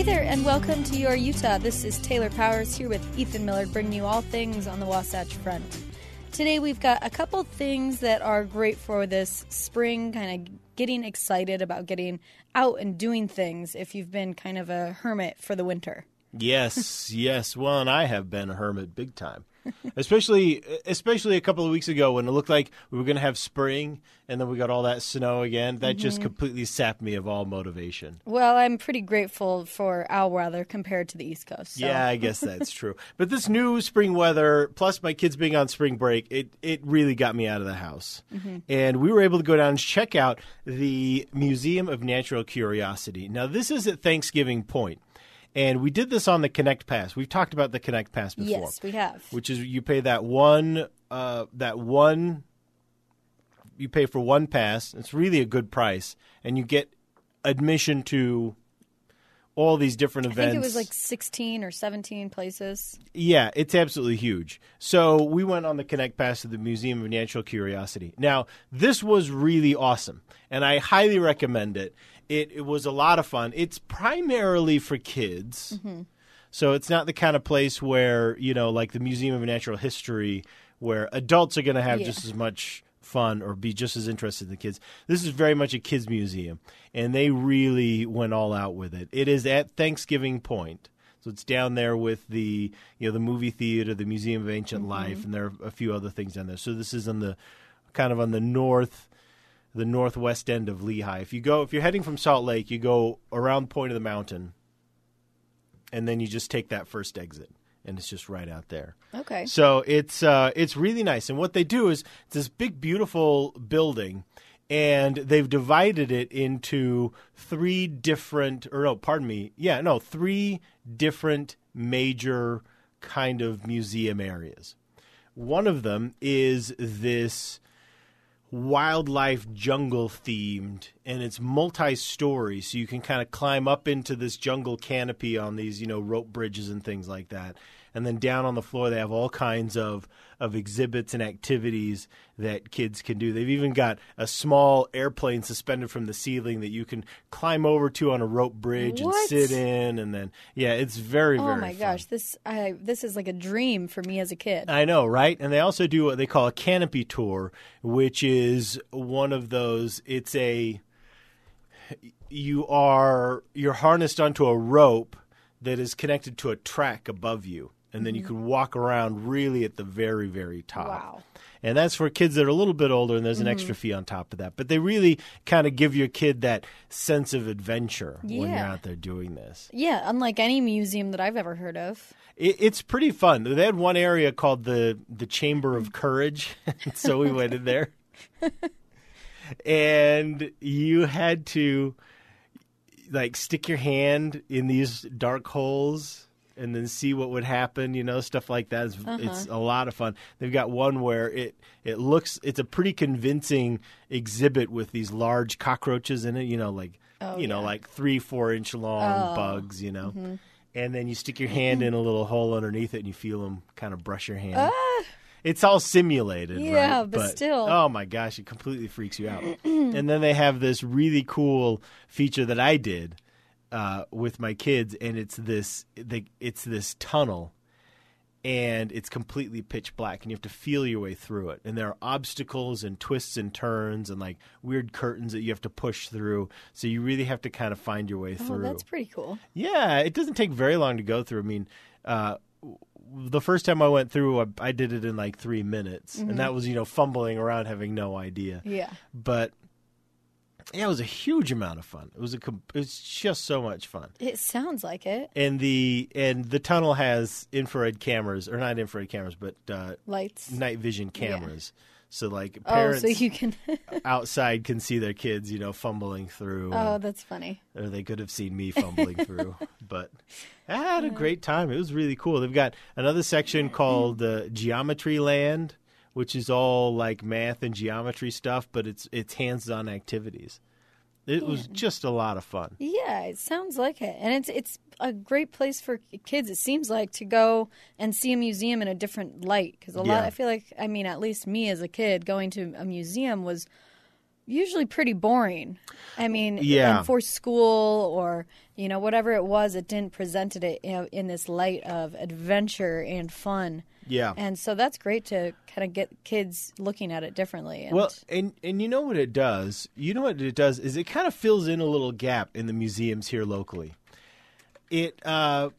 Hey there, and welcome to Your Utah. This is Taylor Powers here with Ethan Millard, bringing you all things on the Wasatch Front. Today, we've got a couple things that are great for this spring, kind of getting excited about getting out and doing things if you've been kind of a hermit for the winter. Yes, yes. Well, and I have been a hermit big time. Especially especially a couple of weeks ago when it looked like we were going to have spring and then we got all that snow again. That mm-hmm. just completely sapped me of all motivation. Well, I'm pretty grateful for our weather compared to the East Coast. So. Yeah, I guess that's true. But this new spring weather, plus my kids being on spring break, it it really got me out of the house. Mm-hmm. And we were able to go down and check out the Museum of Natural Curiosity. Now, this is at Thanksgiving Point. And we did this on the Connect Pass. We've talked about the Connect Pass before. Yes, we have. Which is you pay that one uh, that one you pay for one pass. It's really a good price, and you get admission to all these different events. I think it was like 16 or 17 places. Yeah, it's absolutely huge. So we went on the Connect Pass to the Museum of Natural Curiosity. Now, this was really awesome, and I highly recommend it. It, it was a lot of fun. It's primarily for kids. Mm-hmm. So it's not the kind of place where, you know, like the Museum of Natural History, where adults are going to have yeah. just as much fun or be just as interested in the kids. This is very much a kids museum, and they really went all out with it. It is at Thanksgiving Point. So it's down there with the you know the movie theater, the Museum of Ancient mm-hmm. Life, and there are a few other things down there. So this is on the kind of on the north the northwest end of Lehi. If you go, if you're heading from Salt Lake, you go around the point of the mountain, and then you just take that first exit, and it's just right out there. Okay. So it's uh, it's really nice, and what they do is it's this big, beautiful building, and they've divided it into three different, or no, pardon me, yeah, no, three different major kind of museum areas. One of them is this wildlife jungle themed and it's multi-story so you can kind of climb up into this jungle canopy on these you know rope bridges and things like that and then down on the floor they have all kinds of of exhibits and activities that kids can do. They've even got a small airplane suspended from the ceiling that you can climb over to on a rope bridge what? and sit in and then yeah, it's very oh very Oh my fun. gosh, this I this is like a dream for me as a kid. I know, right? And they also do what they call a canopy tour, which is one of those it's a you are you're harnessed onto a rope that is connected to a track above you and then you mm-hmm. can walk around really at the very very top. Wow. And that's for kids that are a little bit older, and there's an mm-hmm. extra fee on top of that. But they really kind of give your kid that sense of adventure yeah. when you're out there doing this. Yeah, unlike any museum that I've ever heard of. It, it's pretty fun. They had one area called the the Chamber of Courage, so we went in there, and you had to like stick your hand in these dark holes and then see what would happen. You know, stuff like that. It's, uh-huh. it's a lot of fun. They've got one where it it looks it's a pretty convincing exhibit with these large cockroaches in it. You know, like oh, you yeah. know, like three four inch long oh. bugs. You know. Mm-hmm. And then you stick your hand in a little hole underneath it, and you feel them kind of brush your hand. Ah it's all simulated, yeah, right? but, but, still. Oh my gosh, it completely freaks you out. and then they have this really cool feature that I did uh, with my kids, and it's this it's this tunnel, and it's completely pitch black, and you have to feel your way through it. And there are obstacles and twists and turns, and like weird curtains that you have to push through. So you really have to kind of find your way oh, through. That's pretty cool. Yeah, it doesn't take very long to go through. I mean. Uh, the first time I went through, I, I did it in like three minutes, mm-hmm. and that was you know fumbling around, having no idea. Yeah. But yeah, it was a huge amount of fun. It was a it was just so much fun. It sounds like it. And the and the tunnel has infrared cameras, or not infrared cameras, but uh, lights, night vision cameras. Yeah. So like Oh, parents so you can. outside can see their kids, you know, fumbling through. oh, and- that's funny. or they could have seen me fumbling through. But I had a great time. It was really cool. They've got another section called uh, Geometry Land, which is all like math and geometry stuff, but it's it's hands-on activities. It was just a lot of fun. Yeah, it sounds like it, and it's it's a great place for kids. It seems like to go and see a museum in a different light because a lot. I feel like I mean, at least me as a kid, going to a museum was usually pretty boring. I mean, Yeah. for school or you know whatever it was, it didn't presented it you know, in this light of adventure and fun. Yeah. And so that's great to kind of get kids looking at it differently. And Well, and and you know what it does? You know what it does is it kind of fills in a little gap in the museums here locally. It uh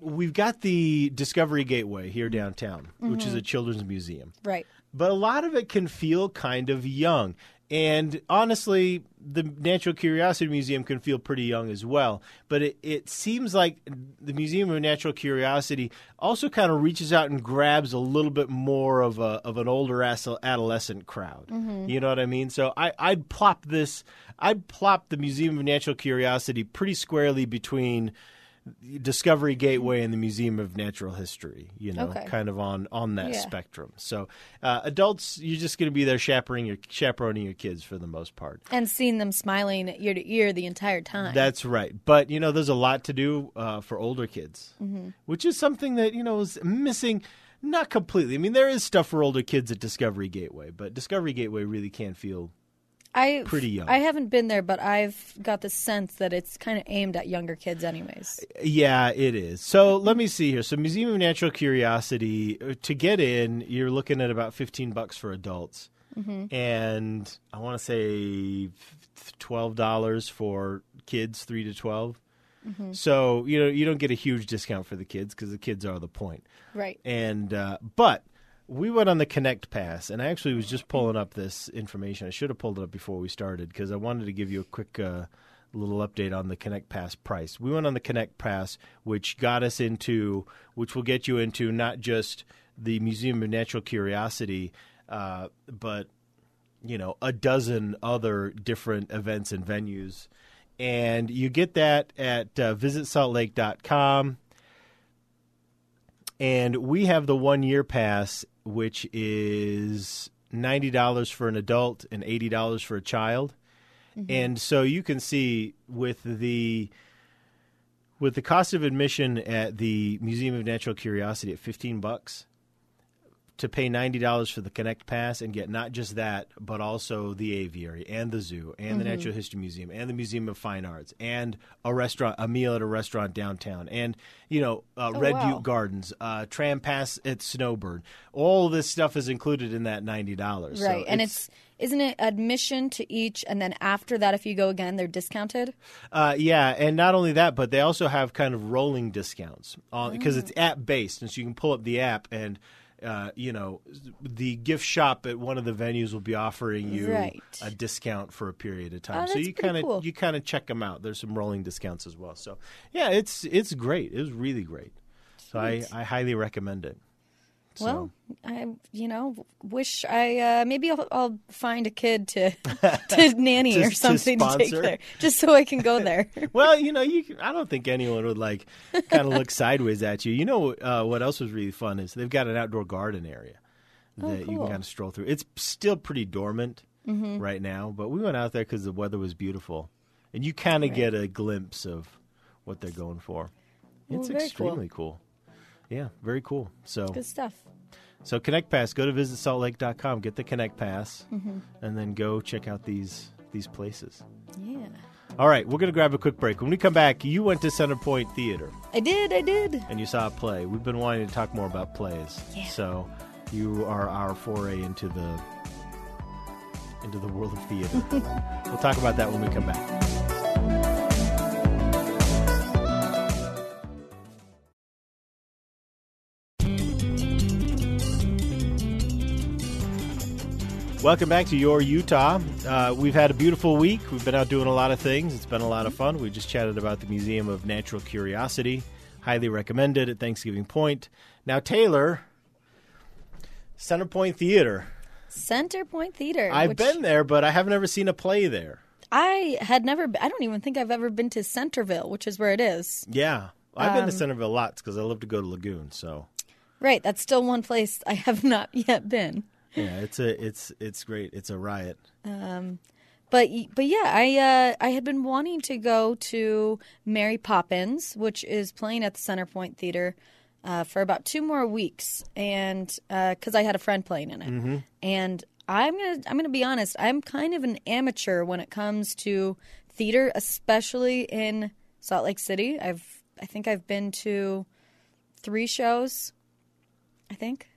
we've got the Discovery Gateway here downtown, which is a children's museum. right. but a lot of it can feel kind of young. And honestly, the Natural Curiosity Museum can feel pretty young as well. But it, it seems like the Museum of Natural Curiosity also kind of reaches out and grabs a little bit more of a of an older adolescent crowd. Mm-hmm. You know what I mean? So I, I'd plop this, I'd plop the Museum of Natural Curiosity pretty squarely between Discovery Gateway and the Museum of Natural History. You know, Okay. kind of on on that Yeah. spectrum. So uh, adults, you're just going to be there chaperoning your chaperoning your kids for the most part. And seeing them smiling ear to ear the entire time. That's right. But you know, there's a lot to do uh, for older kids, Mm-hmm. which is something that you know is missing. Not completely. I mean, there is stuff for older kids at Discovery Gateway, but Discovery Gateway really can't feel I pretty young. I haven't been there, but I've got the sense that it's kind of aimed at younger kids, anyways. Yeah, it is. So let me see here. So Museum of Natural Curiosity uh, to get in, you're looking at about fifteen bucks for adults, and I want to say twelve dollars for kids three to 12 So you know you don't get a huge discount for the kids because the kids are the point. Right. And uh, but we went on the Connect Pass, and I actually was just pulling up this information. I should have pulled it up before we started because I wanted to give you a quick uh, little update on the Connect Pass price. We went on the Connect Pass, which got us into, which will get you into not just the Museum of Natural Curiosity, uh, but you know a dozen other different events and venues. And you get that at uh, visitsaltlake.com. And we have the one year pass, which is $90 for an adult and $80 for a child. Mm-hmm. And so you can see with the with the cost of admission at the Museum of Natural Curiosity at 15 bucks to pay $90 for the Connect Pass and get not just that, but also the aviary and the zoo and the Natural History Museum and the Museum of Fine Arts and a restaurant, a meal at a restaurant downtown and, you know, uh, Red wow. Butte Gardens, uh, tram pass at Snowbird. All this stuff is included in that $90. So Right. and it's isn't it admission to each, and then after that, if you go again, they're discounted. Uh, yeah, and not only that, but they also have kind of rolling discounts because it's app based, and so you can pull up the app and. Uh, you know, the gift shop at one of the venues will be offering you Right. a discount for a period of time. Oh, so you kind of cool. you kind of check them out. There's some rolling discounts as well. So yeah, it's it's great. It was really great. So I, I highly recommend it. So- Well, I you know wish I uh, maybe I'll, I'll find a kid to to nanny To- or something to, take there, just so I can go there. well, you know, you. I don't think anyone would like kind of look sideways at you. You know, uh, what else was really fun is they've got an outdoor garden area that you can Oh, kind of stroll through. It's still pretty dormant Mm-hmm. right now, but we went out there because the weather was beautiful, and you kind of get a glimpse of what they're going for. Well, It's very cool. extremely cool. Yeah, very cool. So, Good stuff. so Connect Pass. Go to visitsaltlake.com, get the Connect Pass, Mm-hmm. and then go check out these these places. Yeah, All right, we're going to grab a quick break. When we come back, you went to Centerpoint Theater I did. I did. and you saw a play. We've been wanting to talk more about plays. Yeah. So you are our foray into the into the world of theater. we'll talk about that when we come back. Welcome back to Your Utah. Uh, we've had a beautiful week. We've been out doing a lot of things. It's been a lot of fun. We just chatted about the Museum of Natural Curiosity. Highly recommended at Thanksgiving Point. Now, Taylor, Centerpoint Theater. Center Point Theater. I've which been there, but I haven't ever seen a play there. I had never. I don't even think I've ever been to Centerville, which is where it is. Yeah, I've been to Um, Centerville lots because I love to go to Lagoon. So Right. That's still one place I have not yet been. Yeah, it's a it's it's great. It's a riot. But but yeah, I uh, I had been wanting to go to Mary Poppins, which is playing at the Centerpoint Theater uh, for about two more weeks, and because I had a friend playing in it, and I'm gonna I'm gonna be honest, I'm kind of an amateur when it comes to theater, especially in Salt Lake City. I've I think I've been to three shows. I think.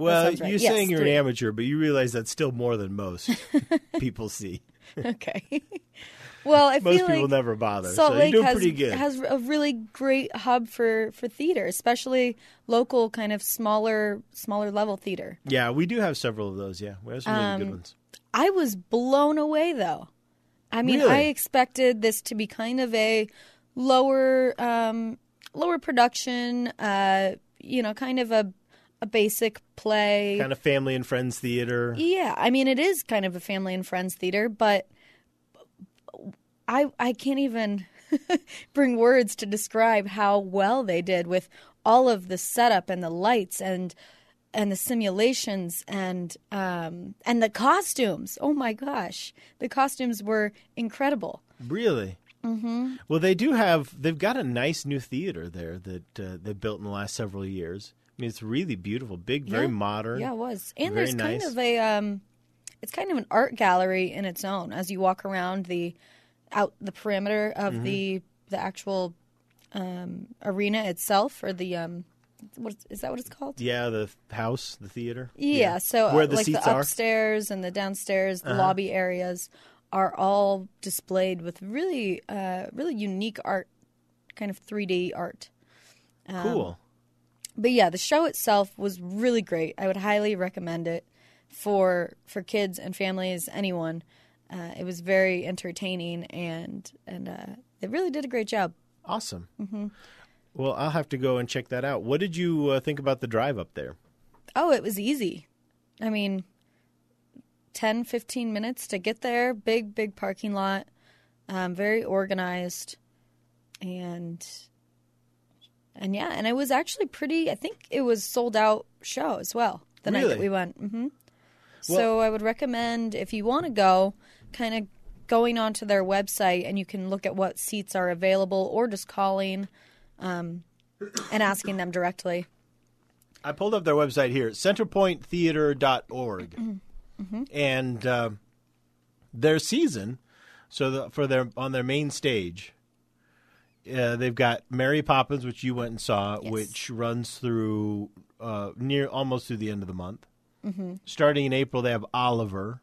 Well, right. you're Yes, saying you're three. an amateur, but you realize that's still more than most people see. Okay. well, I Most feel people like never bother. Salt so Lake has has a really great hub for for theater, especially local kind of smaller smaller level theater. yeah, we do have several of those. Yeah, we have some really Um, good ones. I was blown away though. I mean, Really? I expected this to be kind of a lower um lower production, uh, you know, kind of a a basic play. Kind of family and friends theater. Yeah, I mean it is kind of a family and friends theater, but I I can't even bring words to describe how well they did with all of the setup and the lights and and the simulations and um and the costumes. Oh my gosh. The costumes were incredible. Really? Mm-hmm. Well, they do have. They've got a nice new theater there that uh, they built in the last several years. I mean, it's really beautiful, big, very Yeah. modern. Yeah, it was. And there's kind of a um it's kind of an art gallery in its own as you walk around the out the perimeter of Mm-hmm. the the actual um arena itself or the um what is that what it's called? Yeah, the house, the theater. Yeah, so uh, where the like seats the are. Uh-huh. upstairs and the downstairs, the lobby areas are all displayed with really uh really unique art, kind of 3D art. Um, Cool. But yeah, the show itself was really great. I would highly recommend it for for kids and families, anyone. Uh, it was very entertaining and and uh, they really did a great job. Awesome. Mm-hmm. Well, I'll have to go and check that out. What did you uh, think about the drive up there? Oh, it was easy. I mean, 10, 15 minutes to get there. Big, big parking lot. Um, very organized, and and yeah, and it was actually pretty. I think it was sold out show as well the night that we went. hmm so I would recommend if you want to go, kind of going onto their website and you can look at what seats are available, or just calling um, and asking them directly. I pulled up their website here, centerpointtheater.org. Mm-hmm. And uh, their season, so the, for their on their main stage, uh, they've got Mary Poppins, which you went and saw, Yes. which runs through uh, near almost through the end of the month. Mm-hmm. Starting in April, they have Oliver,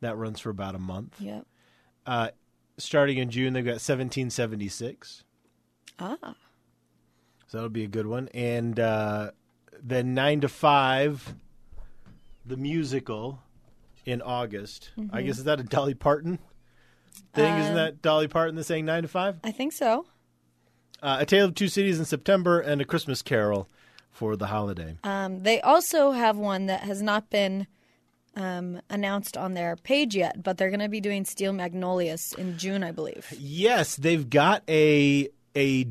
that runs for about a month. Yep. Uh, starting in June, they've got 1776. Ah. So that'll be a good one. And uh, then nine to five, the musical in August. I guess is that a Dolly Parton thing? Isn't that Dolly Parton that's saying nine to five? I think so. Uh, a Tale of Two Cities in September and a Christmas Carol for the holiday. Um, they also have one that has not been um, announced on their page yet, but they're going to be doing Steel Magnolias in June, I believe. Yes, they've got a a.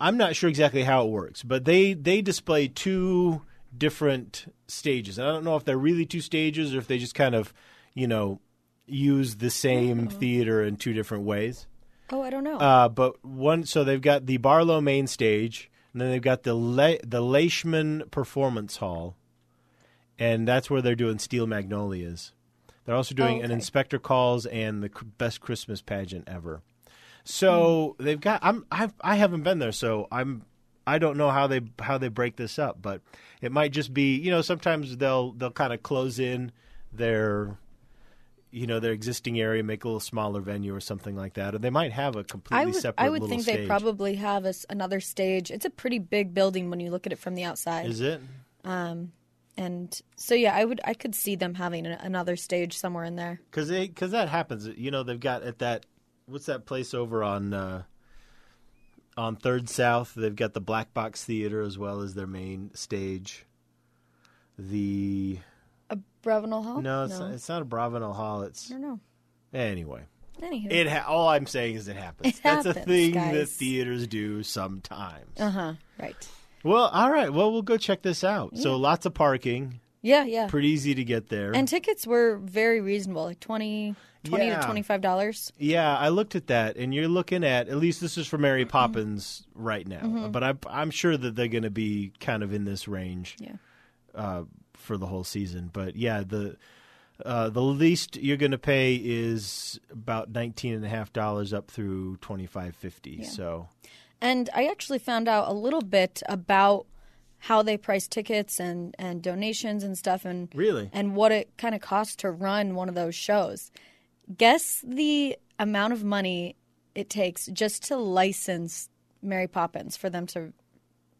I'm not sure exactly how it works, but they they display two different stages. And I don't know if they're really two stages or if they just kind of, you know, use the same theater in two different ways. Oh, I don't know. Uh, but one, so they've got the Barlow main stage, and then they've got the Le- the Leishman Performance Hall, and that's where they're doing Steel Magnolias. They're also doing Oh, an. Inspector Calls and the best Christmas pageant ever. So Hmm. they've got. I'm. I've, I haven't been there, so I'm. I don't know how they how they break this up, but it might just be you know sometimes they'll they'll kind of close in their you know their existing area, make a little smaller venue or something like that, or they might have a completely I would, separate. I would think stage. they probably have a another stage. It's a pretty big building when you look at it from the outside. Is it? and so, yeah, I would, I could see them having a, another stage somewhere in there. Because because that happens. You know, they've got at that what's that place over on uh, on Third South? They've got the Black Box Theater as well as their main stage. The Abravanel Hall? No, it's, no. Not, it's not Abravanel Hall. It's I don't know. anyway. Anywho. It ha- all I'm saying is it happens. It That's a happens, thing that theaters do sometimes. uh huh. Right. Well, all right. Well, we'll go check this out. So lots of parking, Yeah, yeah. pretty easy to get there. And tickets were very reasonable, like 20 20 Yeah. to twenty five dollars. yeah, I looked at that, and you're looking at at least this is for Mary Mm-hmm. Poppins right now, but I, I'm sure that they're going to be kind of in this range Yeah. For the whole season. But yeah, the uh, the least you're going to pay is about nineteen and a half dollars up through twenty five fifty. Yeah. So And I actually found out a little bit about how they price tickets and, and donations and stuff and Really? and what it kind of costs to run one of those shows. Guess the amount of money it takes just to license Mary Poppins for them to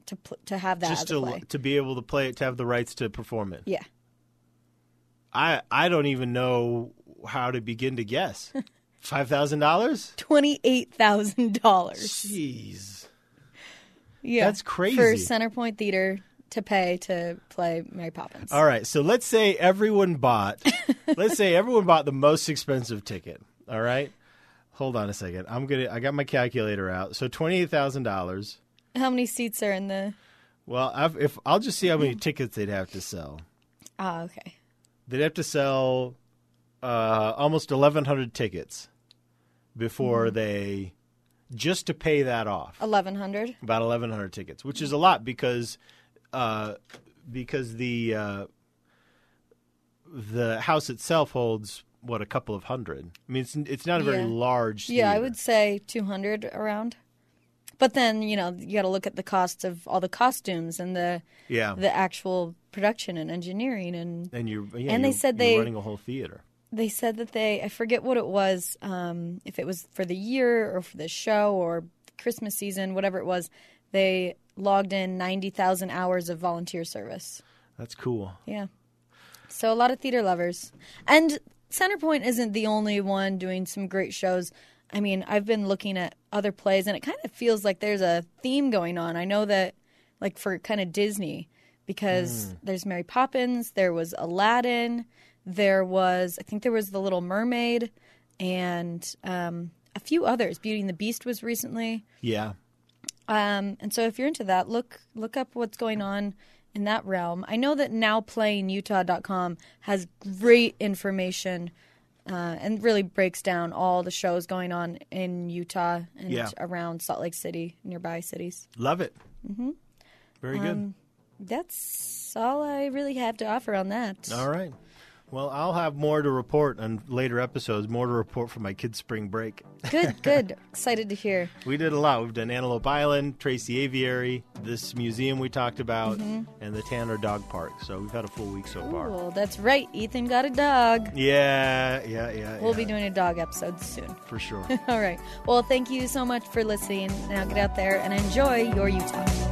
to pl- to have that just to play. to be able to play it, to have the rights to perform it. Yeah. I I don't even know how to begin to guess. Five thousand dollars? $28,000. Jeez. Yeah. That's crazy. For Centerpoint Theater to pay to play Mary Poppins. All right, so let's say everyone bought. let's say everyone bought the most expensive ticket. All right, hold on a second. I'm gonna. I got my calculator out. So twenty eight thousand dollars. How many seats are in the Well, I've, if I'll just see how many tickets they'd have to sell. Ah, okay. They'd have to sell uh, almost eleven hundred tickets before Mm-hmm. they just to pay that off. 1100. about 1100 tickets which is a lot because uh, because the uh, the house itself holds what a couple of hundred i mean it's it's not a very Yeah. large Yeah, I would say 200 around. But then, you know, you got to look at the costs of all the costumes and the yeah the actual production and engineering and and you're yeah, And they said they- running a whole theater they said that they I forget what it was um, if it was for the year or for the show or Christmas season whatever it was they logged in 90,000 hours of volunteer service. that's cool Yeah. So a lot of theater lovers. And Centerpoint isn't the only one doing some great shows. I mean, I've been looking at other plays and it kind of feels like there's a theme going on. I know that like for kind of Disney because there's Mary Poppins, there was Aladdin, there was I think there was The Little Mermaid and um, a few others. Beauty and the Beast was recently. yeah Um, and so if you're into that, look look up what's going on in that realm. I know that nowplayingutah.com has great information uh, and really breaks down all the shows going on in Utah and Yeah. around Salt Lake City, nearby cities. love it mm-hmm. very good Um, That's all I really have to offer on that. all right well i'll have more to report on later episodes more to report from my kids spring break Good, good. Excited to hear. we did a lot we've done antelope island tracy aviary this museum we talked about Mm-hmm. and the tanner dog park so we've had a full week so far Well, that's right. Ethan got a dog. Yeah, yeah, yeah. We'll yeah, be doing a dog episode soon. for sure. All right. Well, thank you so much for listening. Now get out there and enjoy your Utah.